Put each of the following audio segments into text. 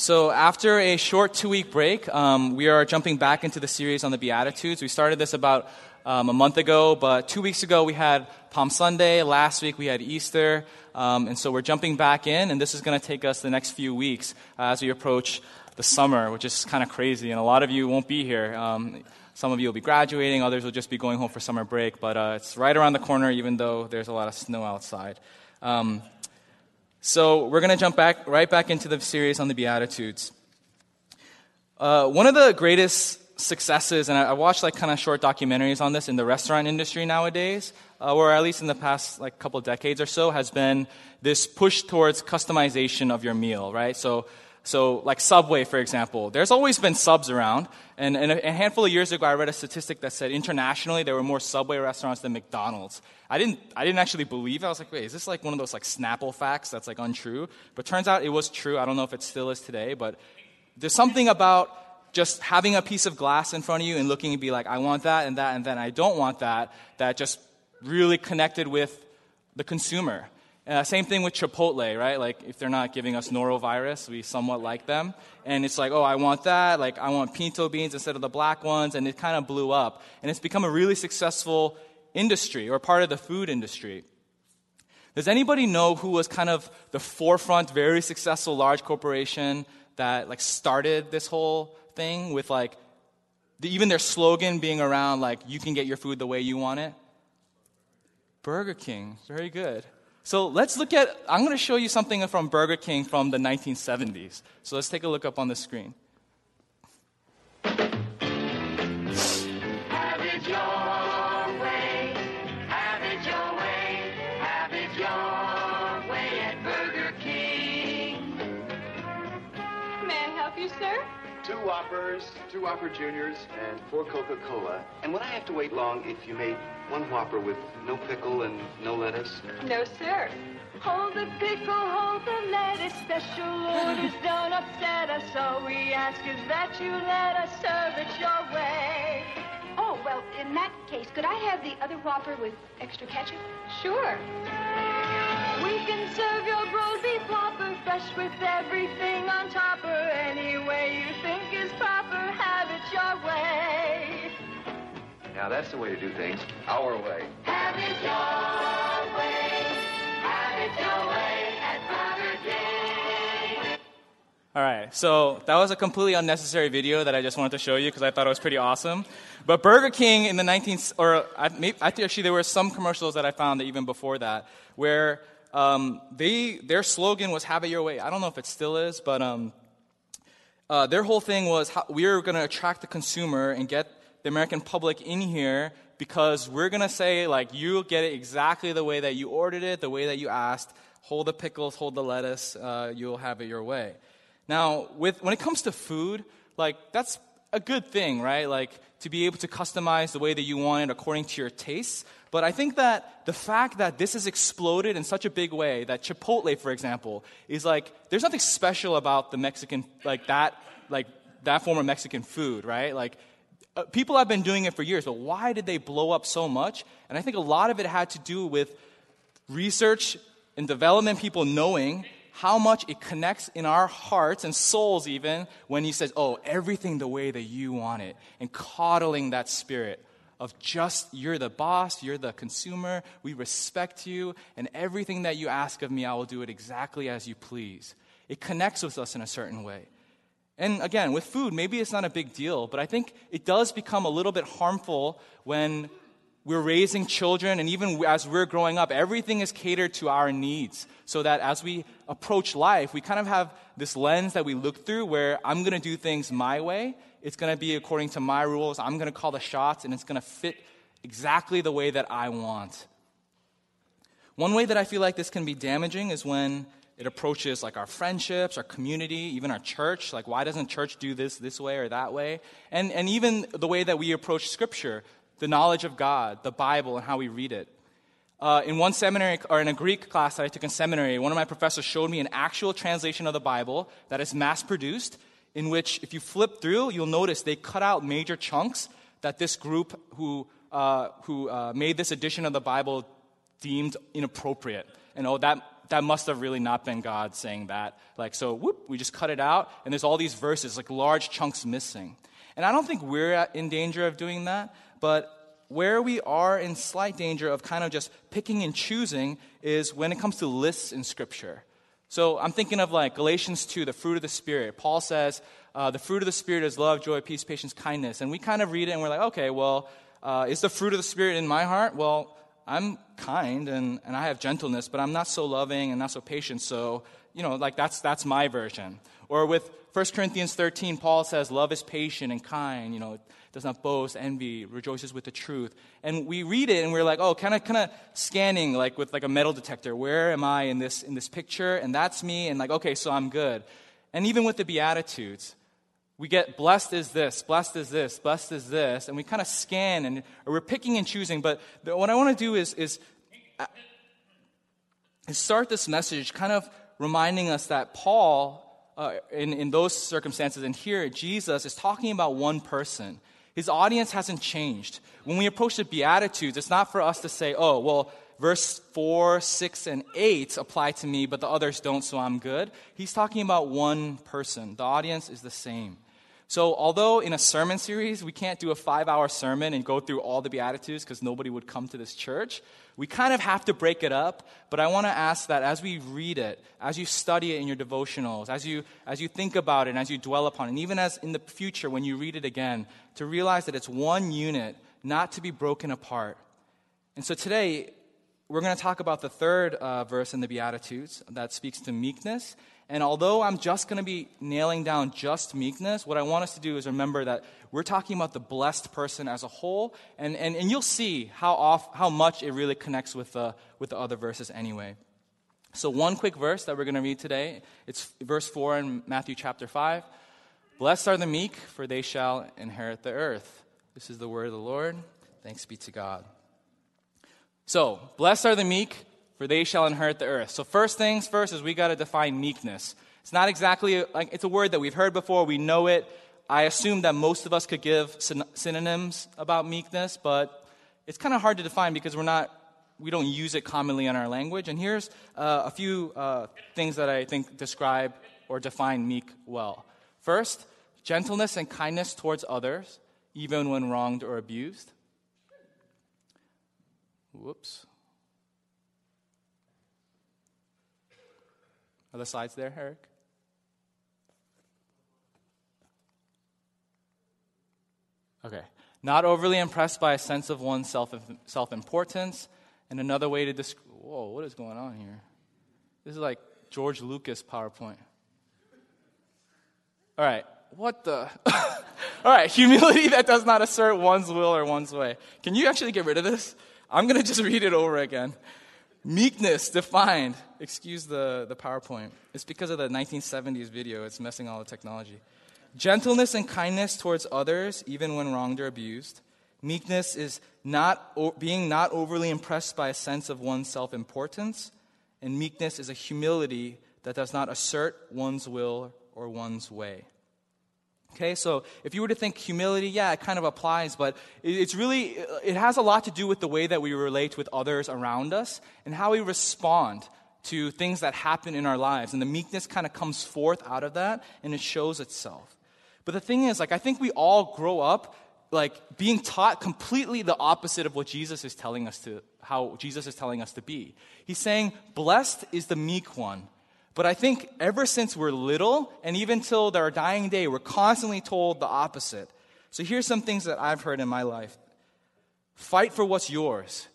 So, after a short two week break, um, we are jumping back into the series on the Beatitudes. We started this about um, a month ago, but two weeks ago we had Palm Sunday. Last week we had Easter. Um, and so we're jumping back in, and this is going to take us the next few weeks uh, as we approach the summer, which is kind of crazy. And a lot of you won't be here. Um, some of you will be graduating, others will just be going home for summer break, but uh, it's right around the corner, even though there's a lot of snow outside. So we're going to jump back right back into the series on the Beatitudes. Uh, one of the greatest successes, and I, I watched like kind of short documentaries on this in the restaurant industry nowadays, uh, or at least in the past like couple decades or so, has been this push towards customization of your meal, right? So so, like Subway, for example, there's always been subs around. And, and a, handful of years ago, I read a statistic that said internationally there were more Subway restaurants than McDonald's. I didn't, I didn't actually believe it. I was like, wait, is this like one of those like Snapple facts that's like untrue? But turns out it was true. I don't know if it still is today, but there's something about just having a piece of glass in front of you and looking and be like, I want that and that and then I don't want that, that just really connected with the consumer. Uh, same thing with Chipotle, right? Like, if they're not giving us norovirus, we somewhat like them. And it's like, oh, I want that. Like, I want pinto beans instead of the black ones. And it kind of blew up. And it's become a really successful industry or part of the food industry. Does anybody know who was kind of the forefront, very successful large corporation that like started this whole thing with like the, even their slogan being around like you can get your food the way you want it? Burger King. Very good. So let's look at, I'm going to show you something from Burger King from the 1970s. So let's take a look up on the screen. Two Whoppers, two Whopper Juniors, and four Coca-Cola. And would I have to wait long if you made one Whopper with no pickle and no lettuce? No, sir. Hold the pickle, hold the lettuce. Special orders don't upset us. All we ask is that you let us serve it your way. Oh, well, in that case, could I have the other Whopper with extra ketchup? Sure. We can serve your grilled beef Whopper fresh with everything on top or Now that's the way to do things. Our way. Have it your way. Have it your way at Burger King. All right, so that was a completely unnecessary video that I just wanted to show you because I thought it was pretty awesome. But Burger King in the 19th, or I, maybe, I think actually there were some commercials that I found that even before that where um, they, their slogan was "Have it your way." I don't know if it still is, but um, uh, their whole thing was how, we are going to attract the consumer and get the American public in here because we're going to say like you'll get it exactly the way that you ordered it, the way that you asked. Hold the pickles, hold the lettuce. Uh, you'll have it your way. Now, with when it comes to food, like that's a good thing, right? Like to be able to customize the way that you want it according to your tastes. But I think that the fact that this has exploded in such a big way, that Chipotle, for example, is like, there's nothing special about the Mexican, like that, like that form of Mexican food, right? Like, uh, people have been doing it for years, but why did they blow up so much? And I think a lot of it had to do with research and development people knowing how much it connects in our hearts and souls even when he says, oh, everything the way that you want it, and coddling that spirit of just you're the boss, you're the consumer, we respect you, and everything that you ask of me, I will do it exactly as you please. It connects with us in a certain way. And again, with food, maybe it's not a big deal, but I think it does become a little bit harmful when we're raising children, and even as we're growing up, everything is catered to our needs. So that as we approach life, we kind of have this lens that we look through where I'm going to do things my way, it's going to be according to my rules. I'm going to call the shots, and it's going to fit exactly the way that I want. One way that I feel like this can be damaging is when it approaches like our friendships, our community, even our church. Like, why doesn't church do this this way or that way? And, and even the way that we approach Scripture, the knowledge of God, the Bible, and how we read it. Uh, in one seminary, or in a Greek class that I took in seminary, one of my professors showed me an actual translation of the Bible that is mass produced in which, if you flip through, you'll notice they cut out major chunks that this group who, uh, who uh, made this edition of the Bible deemed inappropriate. And oh, that, that must have really not been God saying that. Like, so whoop, we just cut it out, and there's all these verses, like large chunks missing. And I don't think we're in danger of doing that, but where we are in slight danger of kind of just picking and choosing is when it comes to lists in Scripture. So I'm thinking of like Galatians 2, the fruit of the Spirit. Paul says, uh, the fruit of the Spirit is love, joy, peace, patience, kindness. And we kind of read it and we're like, okay, well, uh, is the fruit of the Spirit in my heart? Well, I'm kind and, and I have gentleness, but I'm not so loving and not so patient. So, you know, like that's, that's my version. Or with 1 Corinthians 13, Paul says, love is patient and kind, you know, does not boast, envy, rejoices with the truth. And we read it and we're like, oh, kind of, kind of scanning like with like a metal detector. Where am I in this, in this picture? And that's me. And like, okay, so I'm good. And even with the Beatitudes, we get blessed is this, blessed is this, blessed is this, and we kind of scan and we're picking and choosing. But the, what I want to do is, is, uh, is start this message kind of reminding us that Paul, uh, in, in those circumstances, and here Jesus is talking about one person. His audience hasn't changed. When we approach the Beatitudes, it's not for us to say, oh, well, verse 4, 6, and 8 apply to me, but the others don't, so I'm good. He's talking about one person. The audience is the same. So, although in a sermon series, we can't do a five hour sermon and go through all the Beatitudes because nobody would come to this church, we kind of have to break it up. But I want to ask that as we read it, as you study it in your devotionals, as you, as you think about it, and as you dwell upon it, and even as in the future when you read it again, to realize that it's one unit, not to be broken apart. And so today, we're going to talk about the third uh, verse in the Beatitudes that speaks to meekness. And although I'm just going to be nailing down just meekness, what I want us to do is remember that we're talking about the blessed person as a whole, and, and, and you'll see how, off, how much it really connects with the, with the other verses anyway. So, one quick verse that we're going to read today it's verse 4 in Matthew chapter 5. Blessed are the meek, for they shall inherit the earth. This is the word of the Lord. Thanks be to God. So, blessed are the meek, for they shall inherit the earth. So, first things first is we got to define meekness. It's not exactly like it's a word that we've heard before, we know it. I assume that most of us could give synonyms about meekness, but it's kind of hard to define because we're not we don't use it commonly in our language. And here's uh, a few uh, things that I think describe or define meek well. First, gentleness and kindness towards others, even when wronged or abused. Whoops. Are the slides there, Eric? Okay. Not overly impressed by a sense of one's self importance. And another way to describe. Whoa, what is going on here? This is like George Lucas PowerPoint. All right. What the? All right. Humility that does not assert one's will or one's way. Can you actually get rid of this? I'm going to just read it over again. Meekness defined. Excuse the, the PowerPoint. It's because of the 1970s video, it's messing all the technology. Gentleness and kindness towards others, even when wronged or abused. Meekness is not o- being not overly impressed by a sense of one's self importance. And meekness is a humility that does not assert one's will or one's way. Okay, so if you were to think humility, yeah, it kind of applies, but it's really, it has a lot to do with the way that we relate with others around us and how we respond to things that happen in our lives. And the meekness kind of comes forth out of that and it shows itself. But the thing is, like, I think we all grow up like being taught completely the opposite of what Jesus is telling us to, how Jesus is telling us to be. He's saying, blessed is the meek one but I think ever since we're little, and even till our dying day, we're constantly told the opposite. So here's some things that I've heard in my life fight for what's yours,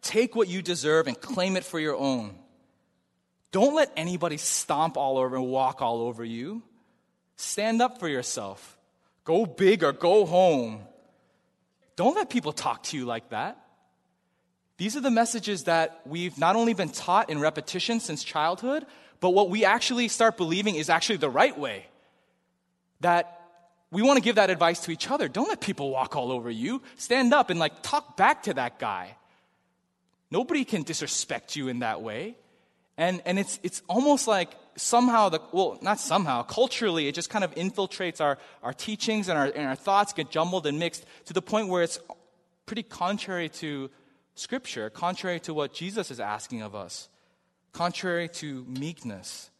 take what you deserve and claim it for your own. Don't let anybody stomp all over and walk all over you. Stand up for yourself. Go big or go home. Don't let people talk to you like that. These are the messages that we've not only been taught in repetition since childhood, but what we actually start believing is actually the right way. That we want to give that advice to each other. Don't let people walk all over you. Stand up and like talk back to that guy. Nobody can disrespect you in that way. And, and it's, it's almost like somehow, the, well, not somehow, culturally, it just kind of infiltrates our, our teachings and our, and our thoughts get jumbled and mixed to the point where it's pretty contrary to Scripture, contrary to what Jesus is asking of us. contrary to meekness.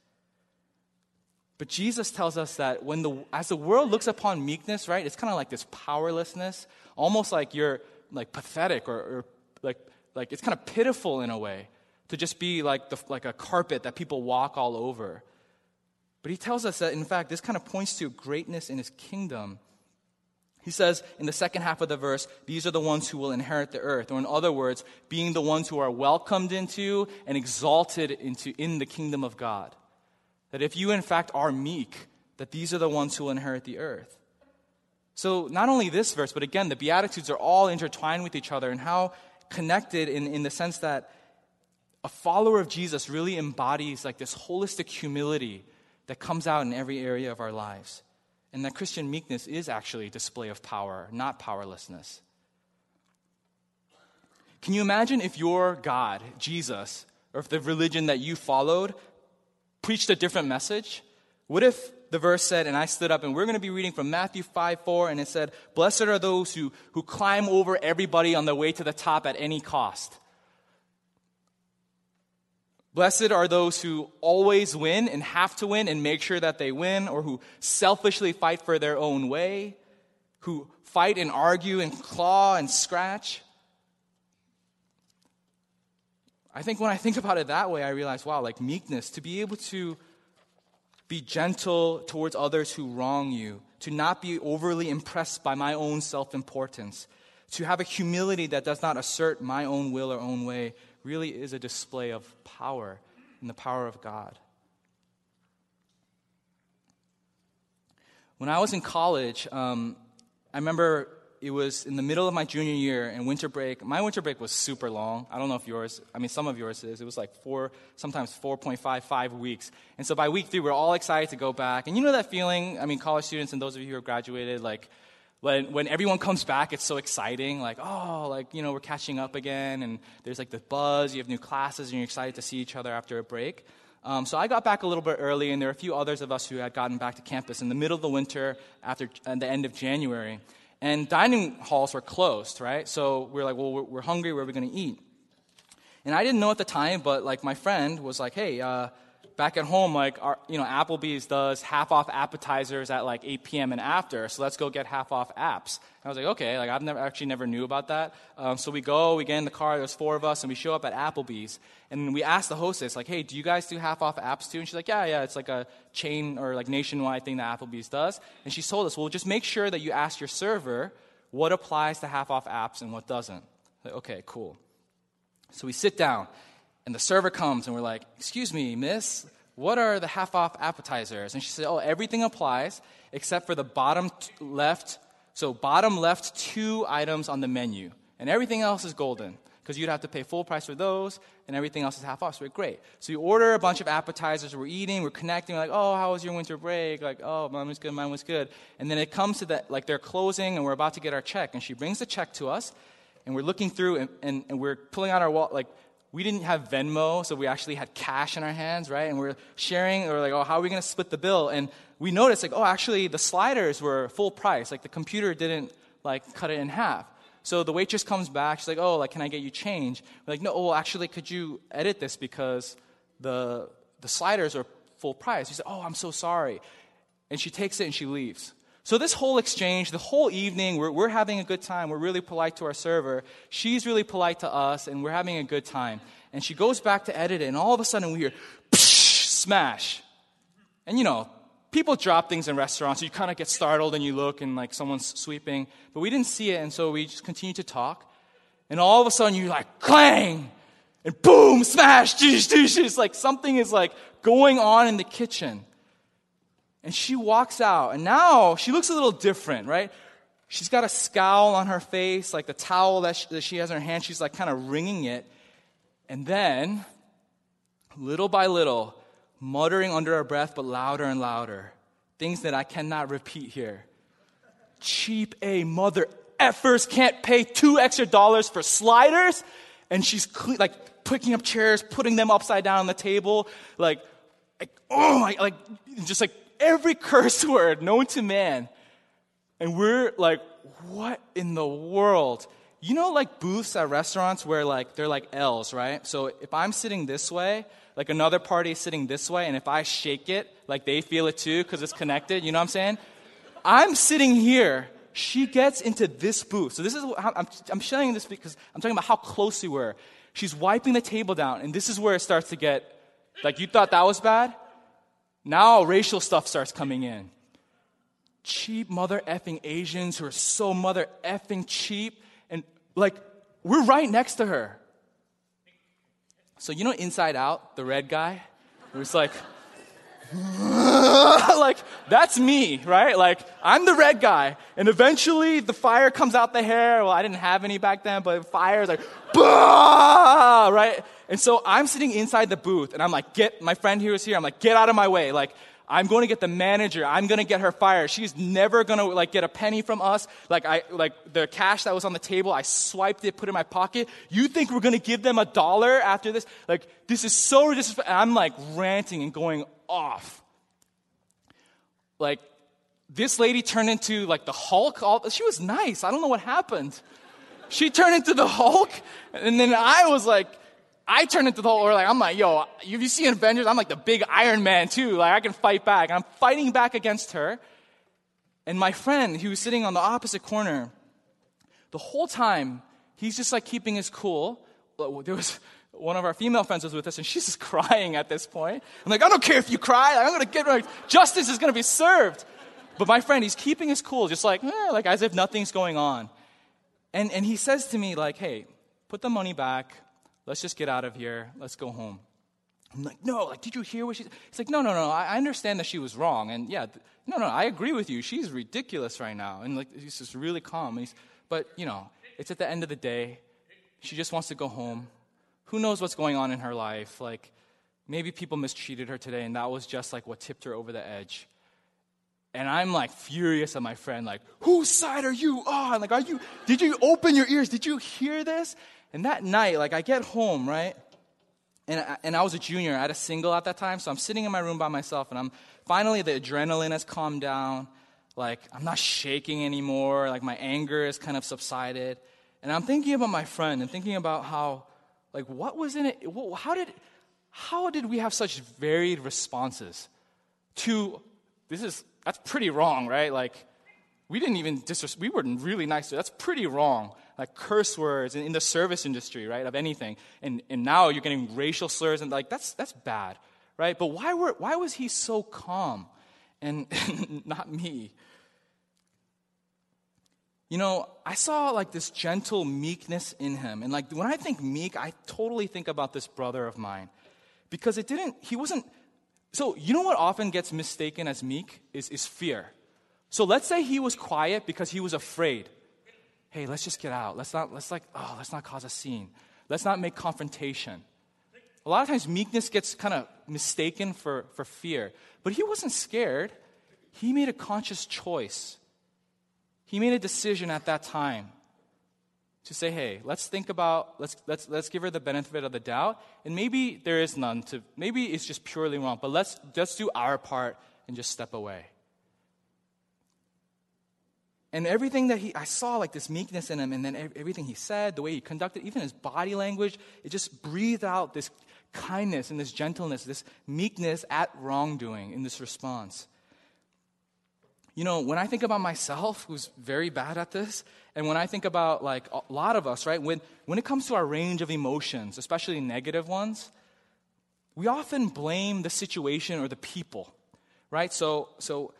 But Jesus tells us that when the, as the world looks upon meekness, right, it's kind of like this powerlessness, almost like you're like pathetic or, or like, like it's kind of pitiful in a way to just be like, the, like a carpet that people walk all over. But he tells us that, in fact, this kind of points to greatness in his kingdom. He says in the second half of the verse, these are the ones who will inherit the earth. Or in other words, being the ones who are welcomed into and exalted into in the kingdom of God. That if you in fact are meek, that these are the ones who will inherit the earth. So not only this verse, but again, the Beatitudes are all intertwined with each other and how connected in, in the sense that a follower of Jesus really embodies like this holistic humility that comes out in every area of our lives. And that Christian meekness is actually a display of power, not powerlessness. Can you imagine if your God, Jesus, or if the religion that you followed preached a different message? What if the verse said, and I stood up, and we're going to be reading from Matthew 5 4, and it said, Blessed are those who, who climb over everybody on their way to the top at any cost. Blessed are those who always win and have to win and make sure that they win, or who selfishly fight for their own way, who fight and argue and claw and scratch. I think when I think about it that way, I realize, wow, like meekness, to be able to be gentle towards others who wrong you, to not be overly impressed by my own self importance, to have a humility that does not assert my own will or own way, really is a display of power and the power of God. When I was in college, um, I remember it was in the middle of my junior year and winter break. My winter break was super long. I don't know if yours, I mean, some of yours is. It was like four, sometimes 4.55 weeks. And so by week three, we we're all excited to go back. And you know that feeling, I mean, college students and those of you who have graduated, like, when, when everyone comes back, it's so exciting. Like, oh, like, you know, we're catching up again. And there's like the buzz. You have new classes and you're excited to see each other after a break. Um, so I got back a little bit early, and there were a few others of us who had gotten back to campus in the middle of the winter after the end of January. And dining halls were closed, right? So we are like, well, we're, we're hungry. Where are we going to eat? And I didn't know at the time, but like my friend was like, hey, uh, back at home, like, our, you know, Applebee's does half off appetizers at like 8 p.m. and after, so let's go get half off apps. And I was like, okay, like I've never actually never knew about that. Um, so we go, we get in the car, there's four of us, and we show up at Applebee's. And we ask the hostess, like, hey, do you guys do half off apps too? And she's like, yeah, yeah, it's like a chain or like nationwide thing that Applebee's does. And she told us, well, just make sure that you ask your server what applies to half off apps and what doesn't. Like, okay, cool. So we sit down, and the server comes and we're like, Excuse me, miss, what are the half off appetizers? And she said, Oh, everything applies except for the bottom t- left. So, bottom left two items on the menu. And everything else is golden because you'd have to pay full price for those and everything else is half off. So, we're great. So, you order a bunch of appetizers, we're eating, we're connecting, we're like, Oh, how was your winter break? Like, Oh, mine was good, mine was good. And then it comes to that, like, they're closing and we're about to get our check. And she brings the check to us and we're looking through and, and, and we're pulling out our wallet, like, we didn't have Venmo, so we actually had cash in our hands, right? And we're sharing, or like, oh, how are we going to split the bill? And we noticed, like, oh, actually, the sliders were full price. Like, the computer didn't, like, cut it in half. So the waitress comes back. She's like, oh, like, can I get you change? We're like, no, oh, actually, could you edit this because the, the sliders are full price? She said, oh, I'm so sorry. And she takes it and she leaves. So, this whole exchange, the whole evening, we're, we're having a good time. We're really polite to our server. She's really polite to us, and we're having a good time. And she goes back to edit it, and all of a sudden we hear psh, smash. And you know, people drop things in restaurants. So you kind of get startled and you look, and like someone's sweeping. But we didn't see it, and so we just continue to talk. And all of a sudden you're like, clang! And boom, smash! It's like something is like going on in the kitchen. And she walks out, and now she looks a little different, right? She's got a scowl on her face, like the towel that she, that she has in her hand, she's like kind of wringing it. And then, little by little, muttering under her breath, but louder and louder, things that I cannot repeat here. Cheap A mother effers can't pay two extra dollars for sliders. And she's cle- like picking up chairs, putting them upside down on the table, like, like oh my, like, just like every curse word known to man. And we're like, what in the world? You know, like booths at restaurants where like they're like L's, right? So if I'm sitting this way, like another party is sitting this way, and if I shake it, like they feel it too because it's connected. You know what I'm saying? I'm sitting here. She gets into this booth. So this is I'm, I'm showing this because I'm talking about how close we were. She's wiping the table down, and this is where it starts to get like you thought that was bad. Now racial stuff starts coming in. Cheap mother effing Asians who are so mother effing cheap, and like we're right next to her. So you know Inside Out, the red guy, was like. like that's me, right? Like I'm the red guy, and eventually the fire comes out the hair. Well, I didn't have any back then, but fire is like, bah! right? And so I'm sitting inside the booth, and I'm like, get my friend here is here. I'm like, get out of my way, like. I'm going to get the manager. I'm going to get her fired. She's never going to like get a penny from us. Like I like the cash that was on the table, I swiped it, put it in my pocket. You think we're going to give them a dollar after this? Like this is so disrespectful. I'm like ranting and going off. Like, this lady turned into like the Hulk. She was nice. I don't know what happened. She turned into the Hulk, and then I was like, I turned into the. Or like, I'm like, yo, if you see Avengers, I'm like the big Iron Man too. Like, I can fight back. And I'm fighting back against her. And my friend, he was sitting on the opposite corner, the whole time, he's just like keeping his cool. There was one of our female friends was with us, and she's just crying at this point. I'm like, I don't care if you cry. I'm going to get. Justice is to be served. But my friend, he's keeping his cool, just like, eh, like as if nothing's going on. And, and he says to me, like, hey, put the money back. Let's just get out of here. Let's go home. I'm like, no, like, did you hear what she He's like, no, no, no, I, I understand that she was wrong. And yeah, th- no, no, I agree with you. She's ridiculous right now. And like, he's just really calm. And he's, but, you know, it's at the end of the day. She just wants to go home who knows what's going on in her life? Like, maybe people mistreated her today, and that was just like what tipped her over the edge. And I'm like furious at my friend, like, whose side are you on? Like, are you, did you open your ears? Did you hear this? And that night, like, I get home, right? And I, and I was a junior. I had a single at that time, so I'm sitting in my room by myself, and I'm finally, the adrenaline has calmed down. Like, I'm not shaking anymore. Like, my anger has kind of subsided. And I'm thinking about my friend and thinking about how like, what was in it? How did, how did we have such varied responses to this? Is that's pretty wrong, right? Like, we didn't even disres- we were really nice. to. That's pretty wrong. Like curse words in, in the service industry, right? Of anything, and and now you're getting racial slurs and like that's that's bad, right? But why were why was he so calm, and not me? you know, I saw like this gentle meekness in him. And like when I think meek, I totally think about this brother of mine. Because it didn't, he wasn't, so you know what often gets mistaken as meek is, is fear. So let's say he was quiet because he was afraid. Hey, let's just get out. Let's not, let's like, oh, let's not cause a scene. Let's not make confrontation. A lot of times meekness gets kind of mistaken for, for fear. But he wasn't scared. He made a conscious choice he made a decision at that time to say, hey, let's think about, let's, let's, let's give her the benefit of the doubt. And maybe there is none to, maybe it's just purely wrong, but let's just do our part and just step away. And everything that he, I saw like this meekness in him, and then everything he said, the way he conducted, even his body language, it just breathed out this kindness and this gentleness, this meekness at wrongdoing in this response. You know, when I think about myself, who's very bad at this, and when I think about like a lot of us, right, when, when it comes to our range of emotions, especially negative ones, we often blame the situation or the people, right? So, so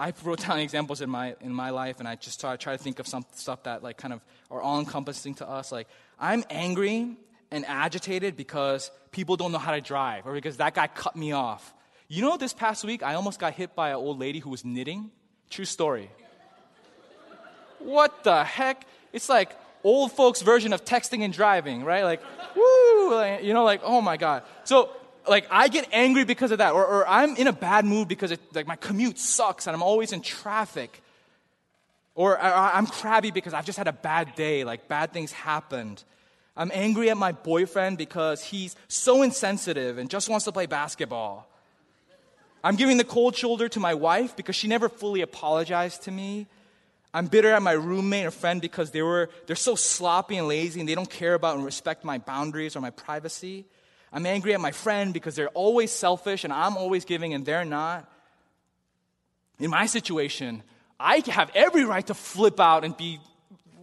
I wrote down examples in my, in my life, and I just try, try to think of some stuff that like kind of are all encompassing to us. Like, I'm angry and agitated because people don't know how to drive, or because that guy cut me off. You know, this past week, I almost got hit by an old lady who was knitting. True story. What the heck? It's like old folks' version of texting and driving, right? Like, woo, like, you know, like, oh my God. So, like, I get angry because of that, or, or I'm in a bad mood because it, like my commute sucks and I'm always in traffic. Or I, I'm crabby because I've just had a bad day, like bad things happened. I'm angry at my boyfriend because he's so insensitive and just wants to play basketball. I'm giving the cold shoulder to my wife because she never fully apologized to me. I'm bitter at my roommate or friend because they were, they're so sloppy and lazy and they don't care about and respect my boundaries or my privacy. I'm angry at my friend because they're always selfish and I'm always giving and they're not. In my situation, I have every right to flip out and be,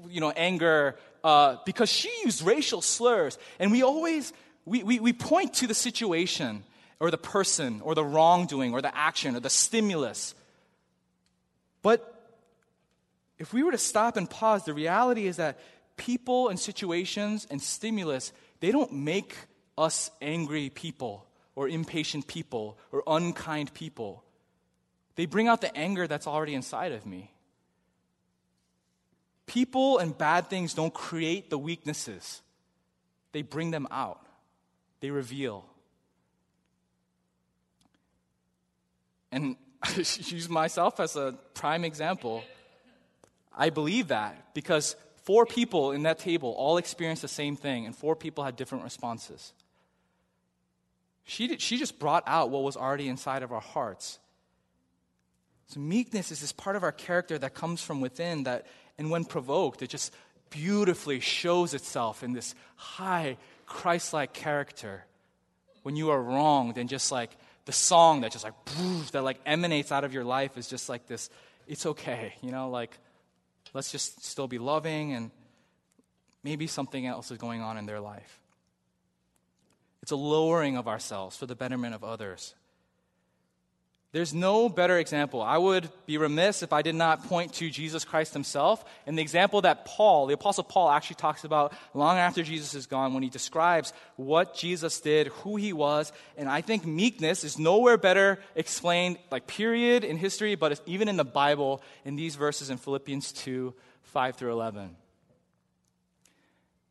you know, anger uh, because she used racial slurs. And we always, we, we, we point to the situation or the person or the wrongdoing or the action or the stimulus. But if we were to stop and pause, the reality is that people and situations and stimulus, they don't make us angry people or impatient people or unkind people. They bring out the anger that's already inside of me. People and bad things don't create the weaknesses, they bring them out, they reveal. And I use myself as a prime example. I believe that because four people in that table all experienced the same thing, and four people had different responses. She, did, she just brought out what was already inside of our hearts. So, meekness is this part of our character that comes from within, that, and when provoked, it just beautifully shows itself in this high, Christ like character. When you are wronged, and just like the song that just like, that like emanates out of your life is just like this, it's okay, you know, like, let's just still be loving, and maybe something else is going on in their life. It's a lowering of ourselves for the betterment of others. There's no better example. I would be remiss if I did not point to Jesus Christ himself and the example that Paul, the Apostle Paul, actually talks about long after Jesus is gone when he describes what Jesus did, who he was. And I think meekness is nowhere better explained, like, period, in history, but even in the Bible, in these verses in Philippians 2 5 through 11.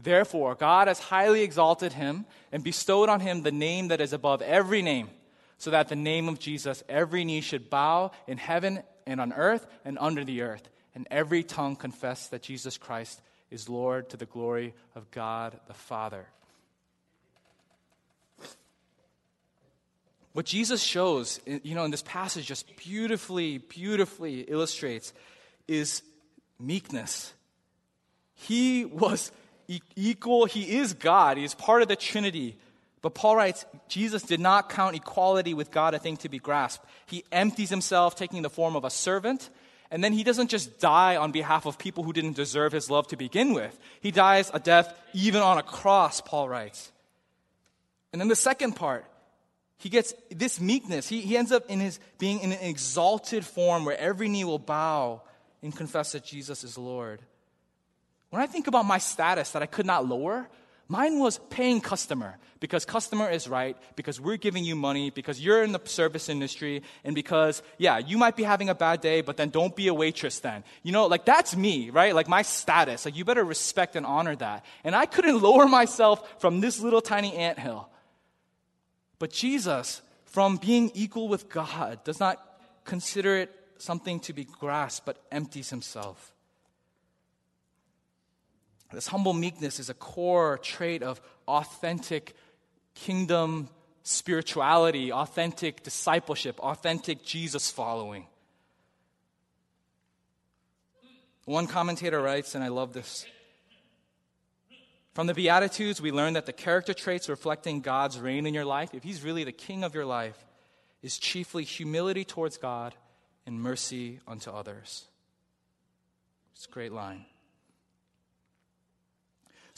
Therefore, God has highly exalted him and bestowed on him the name that is above every name, so that the name of Jesus every knee should bow in heaven and on earth and under the earth, and every tongue confess that Jesus Christ is Lord to the glory of God the Father. What Jesus shows, you know, in this passage just beautifully, beautifully illustrates is meekness. He was equal. He is God, He is part of the Trinity. But Paul writes, Jesus did not count equality with God a thing to be grasped. He empties himself, taking the form of a servant. And then he doesn't just die on behalf of people who didn't deserve his love to begin with. He dies a death even on a cross, Paul writes. And then the second part, he gets this meekness. He, he ends up in his being in an exalted form where every knee will bow and confess that Jesus is Lord. When I think about my status that I could not lower, mine was paying customer because customer is right, because we're giving you money, because you're in the service industry, and because, yeah, you might be having a bad day, but then don't be a waitress then. You know, like that's me, right? Like my status. Like you better respect and honor that. And I couldn't lower myself from this little tiny ant hill. But Jesus, from being equal with God, does not consider it something to be grasped, but empties himself. This humble meekness is a core trait of authentic kingdom spirituality, authentic discipleship, authentic Jesus following. One commentator writes, and I love this. From the Beatitudes, we learn that the character traits reflecting God's reign in your life, if He's really the king of your life, is chiefly humility towards God and mercy unto others. It's a great line.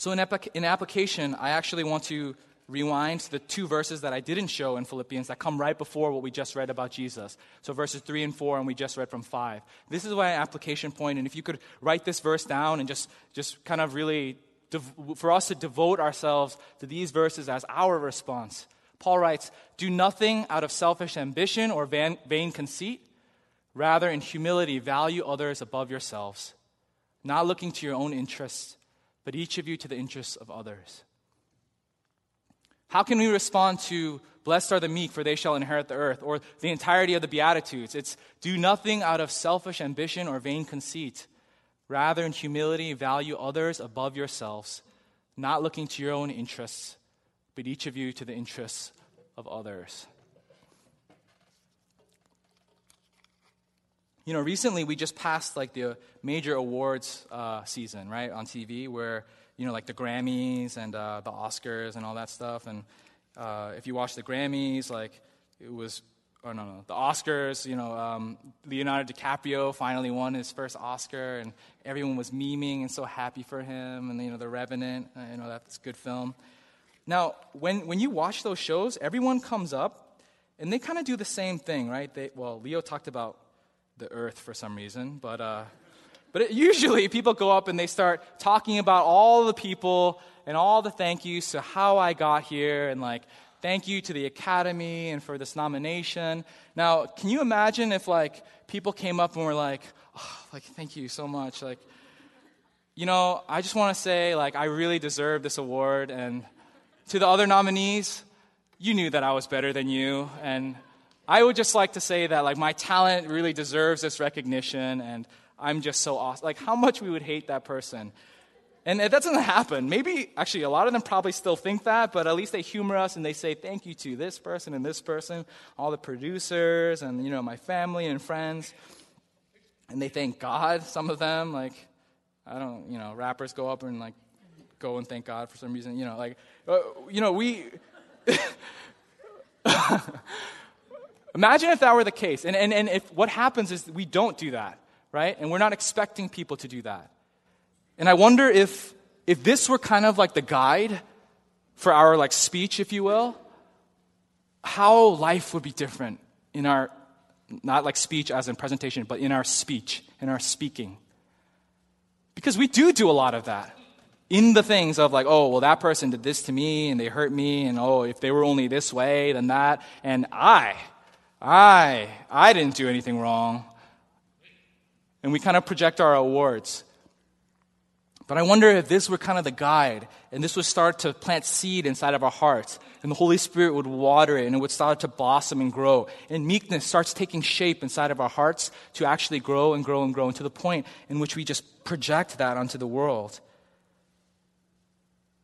So, in, in application, I actually want to rewind to the two verses that I didn't show in Philippians that come right before what we just read about Jesus. So, verses 3 and 4, and we just read from 5. This is my application point, and if you could write this verse down and just, just kind of really, for us to devote ourselves to these verses as our response. Paul writes, Do nothing out of selfish ambition or vain conceit. Rather, in humility, value others above yourselves, not looking to your own interests but each of you to the interests of others. How can we respond to Blessed are the meek, for they shall inherit the earth. Or the entirety of the Beatitudes. It's do nothing out of selfish ambition or vain conceit. Rather, in humility, value others above yourselves, not looking to your own interests, but each of you to the interests of others. You know, recently we just passed like the major awards uh, season, right, on TV, where you know, like the Grammys and uh, the Oscars and all that stuff. And uh, if you watch the Grammys, like it was, oh no, no, the Oscars, you know, um, Leonardo DiCaprio finally won his first Oscar, and everyone was memeing and so happy for him. And you know, The Revenant, you know, that's a good film. Now, when when you watch those shows, everyone comes up, and they kind of do the same thing, right? They, well, Leo talked about the earth for some reason, but, uh, but it, usually people go up and they start talking about all the people and all the thank yous to how I got here and like, thank you to the Academy and for this nomination. Now, can you imagine if like people came up and were like, oh, like, thank you so much. Like, you know, I just want to say, like, I really deserve this award. And to the other nominees, you knew that I was better than you. And I would just like to say that like my talent really deserves this recognition and I'm just so awesome. Like how much we would hate that person. And that doesn't happen. Maybe, actually, a lot of them probably still think that, but at least they humor us and they say thank you to this person and this person, all the producers and, you know, my family and friends. And they thank God, some of them. Like, I don't, you know, rappers go up and, like, go and thank God for some reason. You know, like, uh, you know, we. Imagine if that were the case. And, and, and if what happens is we don't do that, right? And we're not expecting people to do that. And I wonder if, if this were kind of like the guide for our like speech, if you will, how life would be different in our, not like speech as in presentation, but in our speech, in our speaking. Because we do do a lot of that in the things of like, oh, well, that person did this to me and they hurt me, and oh, if they were only this way, then that. And I, I, I didn't do anything wrong. And we kind of project our awards. But I wonder if this were kind of the guide, and this would start to plant seed inside of our hearts, and the Holy Spirit would water it, and it would start to blossom and grow. And meekness starts taking shape inside of our hearts to actually grow and grow and grow, and to the point in which we just project that onto the world.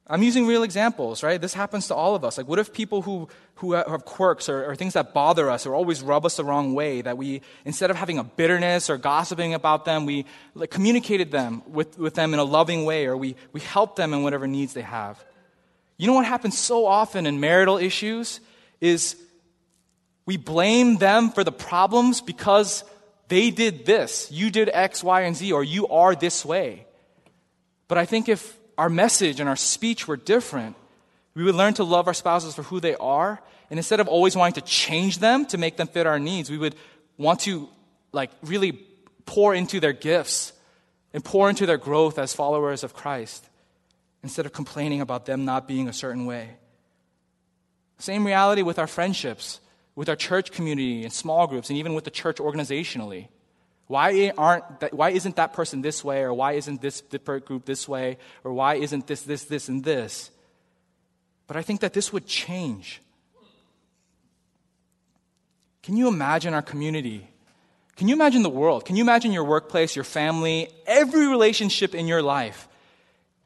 I'm using real examples, right? This happens to all of us. Like, what if people who, who have quirks or, or, things that bother us or always rub us the wrong way, that we, instead of having a bitterness or gossiping about them, we like, communicated them with, with them in a loving way or we, we help them in whatever needs they have? You know what happens so often in marital issues is we blame them for the problems because they did this. You did X, Y, and Z, or you are this way. But I think if our message and our speech were different, we would learn to love our spouses for who they are. And instead of always wanting to change them to make them fit our needs, we would want to like really pour into their gifts and pour into their growth as followers of Christ instead of complaining about them not being a certain way. Same reality with our friendships, with our church community and small groups, and even with the church organizationally. Why, aren't that, why isn't that person this way, or why isn't this group this way, or why isn't this, this, this, and this? But I think that this would change. Can you imagine our community? Can you imagine the world? Can you imagine your workplace, your family, every relationship in your life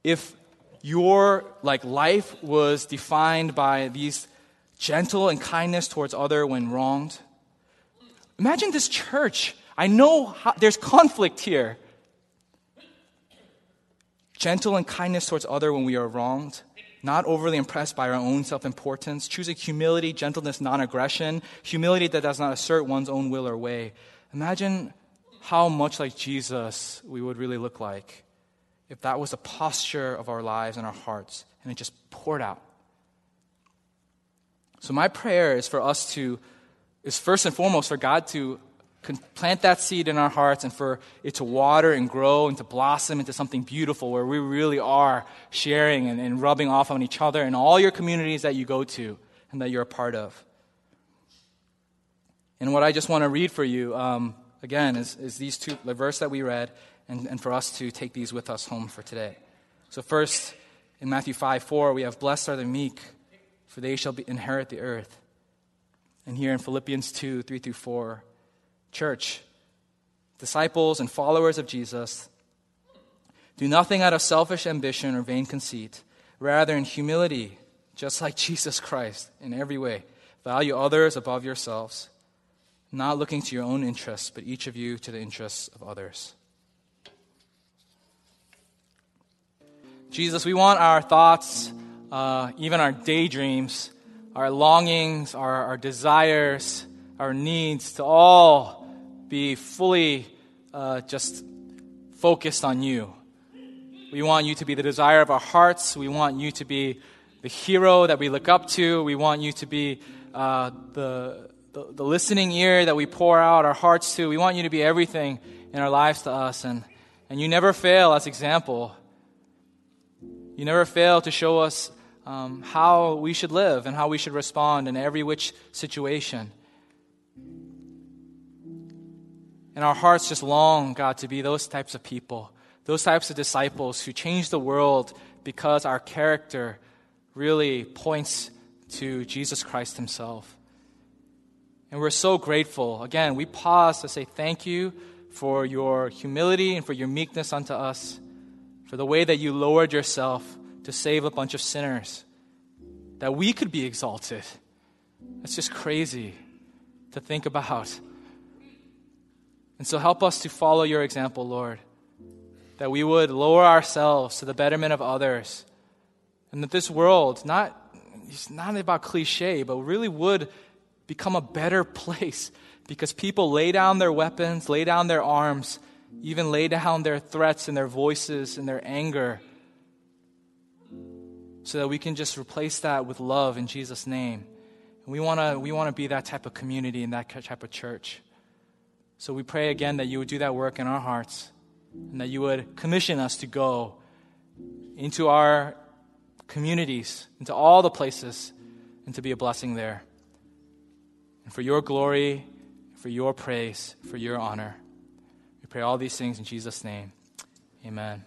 if your like life was defined by these gentle and kindness towards other when wronged? Imagine this church I know how, there's conflict here. Gentle and kindness towards other when we are wronged, not overly impressed by our own self importance, choosing humility, gentleness, non aggression, humility that does not assert one's own will or way. Imagine how much like Jesus we would really look like if that was the posture of our lives and our hearts and it just poured out. So, my prayer is for us to, is first and foremost for God to plant that seed in our hearts and for it to water and grow and to blossom into something beautiful where we really are sharing and, and rubbing off on each other in all your communities that you go to and that you're a part of. And what I just want to read for you, um, again, is, is these two, the verse that we read, and, and for us to take these with us home for today. So, first, in Matthew 5 4, we have, Blessed are the meek, for they shall be, inherit the earth. And here in Philippians 2 3 through 4, church, disciples and followers of Jesus, do nothing out of selfish ambition or vain conceit. Rather, in humility, just like Jesus Christ in every way, value others above yourselves, not looking to your own interests, but each of you to the interests of others. Jesus, we want our thoughts, uh, even our daydreams, our longings, our, our desires, our needs to all be fully uh, just focused on you. We want you to be the desire of our hearts. We want you to be the hero that we look up to. We want you to be uh, the, the, the listening ear that we pour out our hearts to. We want you to be everything in our lives to us. And, and you never fail as example. You never fail to show us um, how we should live and how we should respond in every which situation. And our hearts just long, God, to be those types of people, those types of disciples who change the world because our character really points to Jesus Christ Himself. And we're so grateful. Again, we pause to say thank you for your humility and for your meekness unto us for the way that you lowered yourself to save a bunch of sinners, that we could be exalted. That's just crazy to think about. And so help us to follow your example, Lord, that we would lower ourselves to the betterment of others, and that this world, not, it's not about cliche, but really would become a better place because people lay down their weapons, lay down their arms, even lay down their threats and their voices and their anger so that we can just replace that with love in Jesus' name. And we want to we wanna be that type of community and that type of church. So we pray again that you would do that work in our hearts and that you would commission us to go into our communities, into all the places, and to be a blessing there. And for your glory, for your praise, for your honor We pray all these things in Jesus' name. Amen.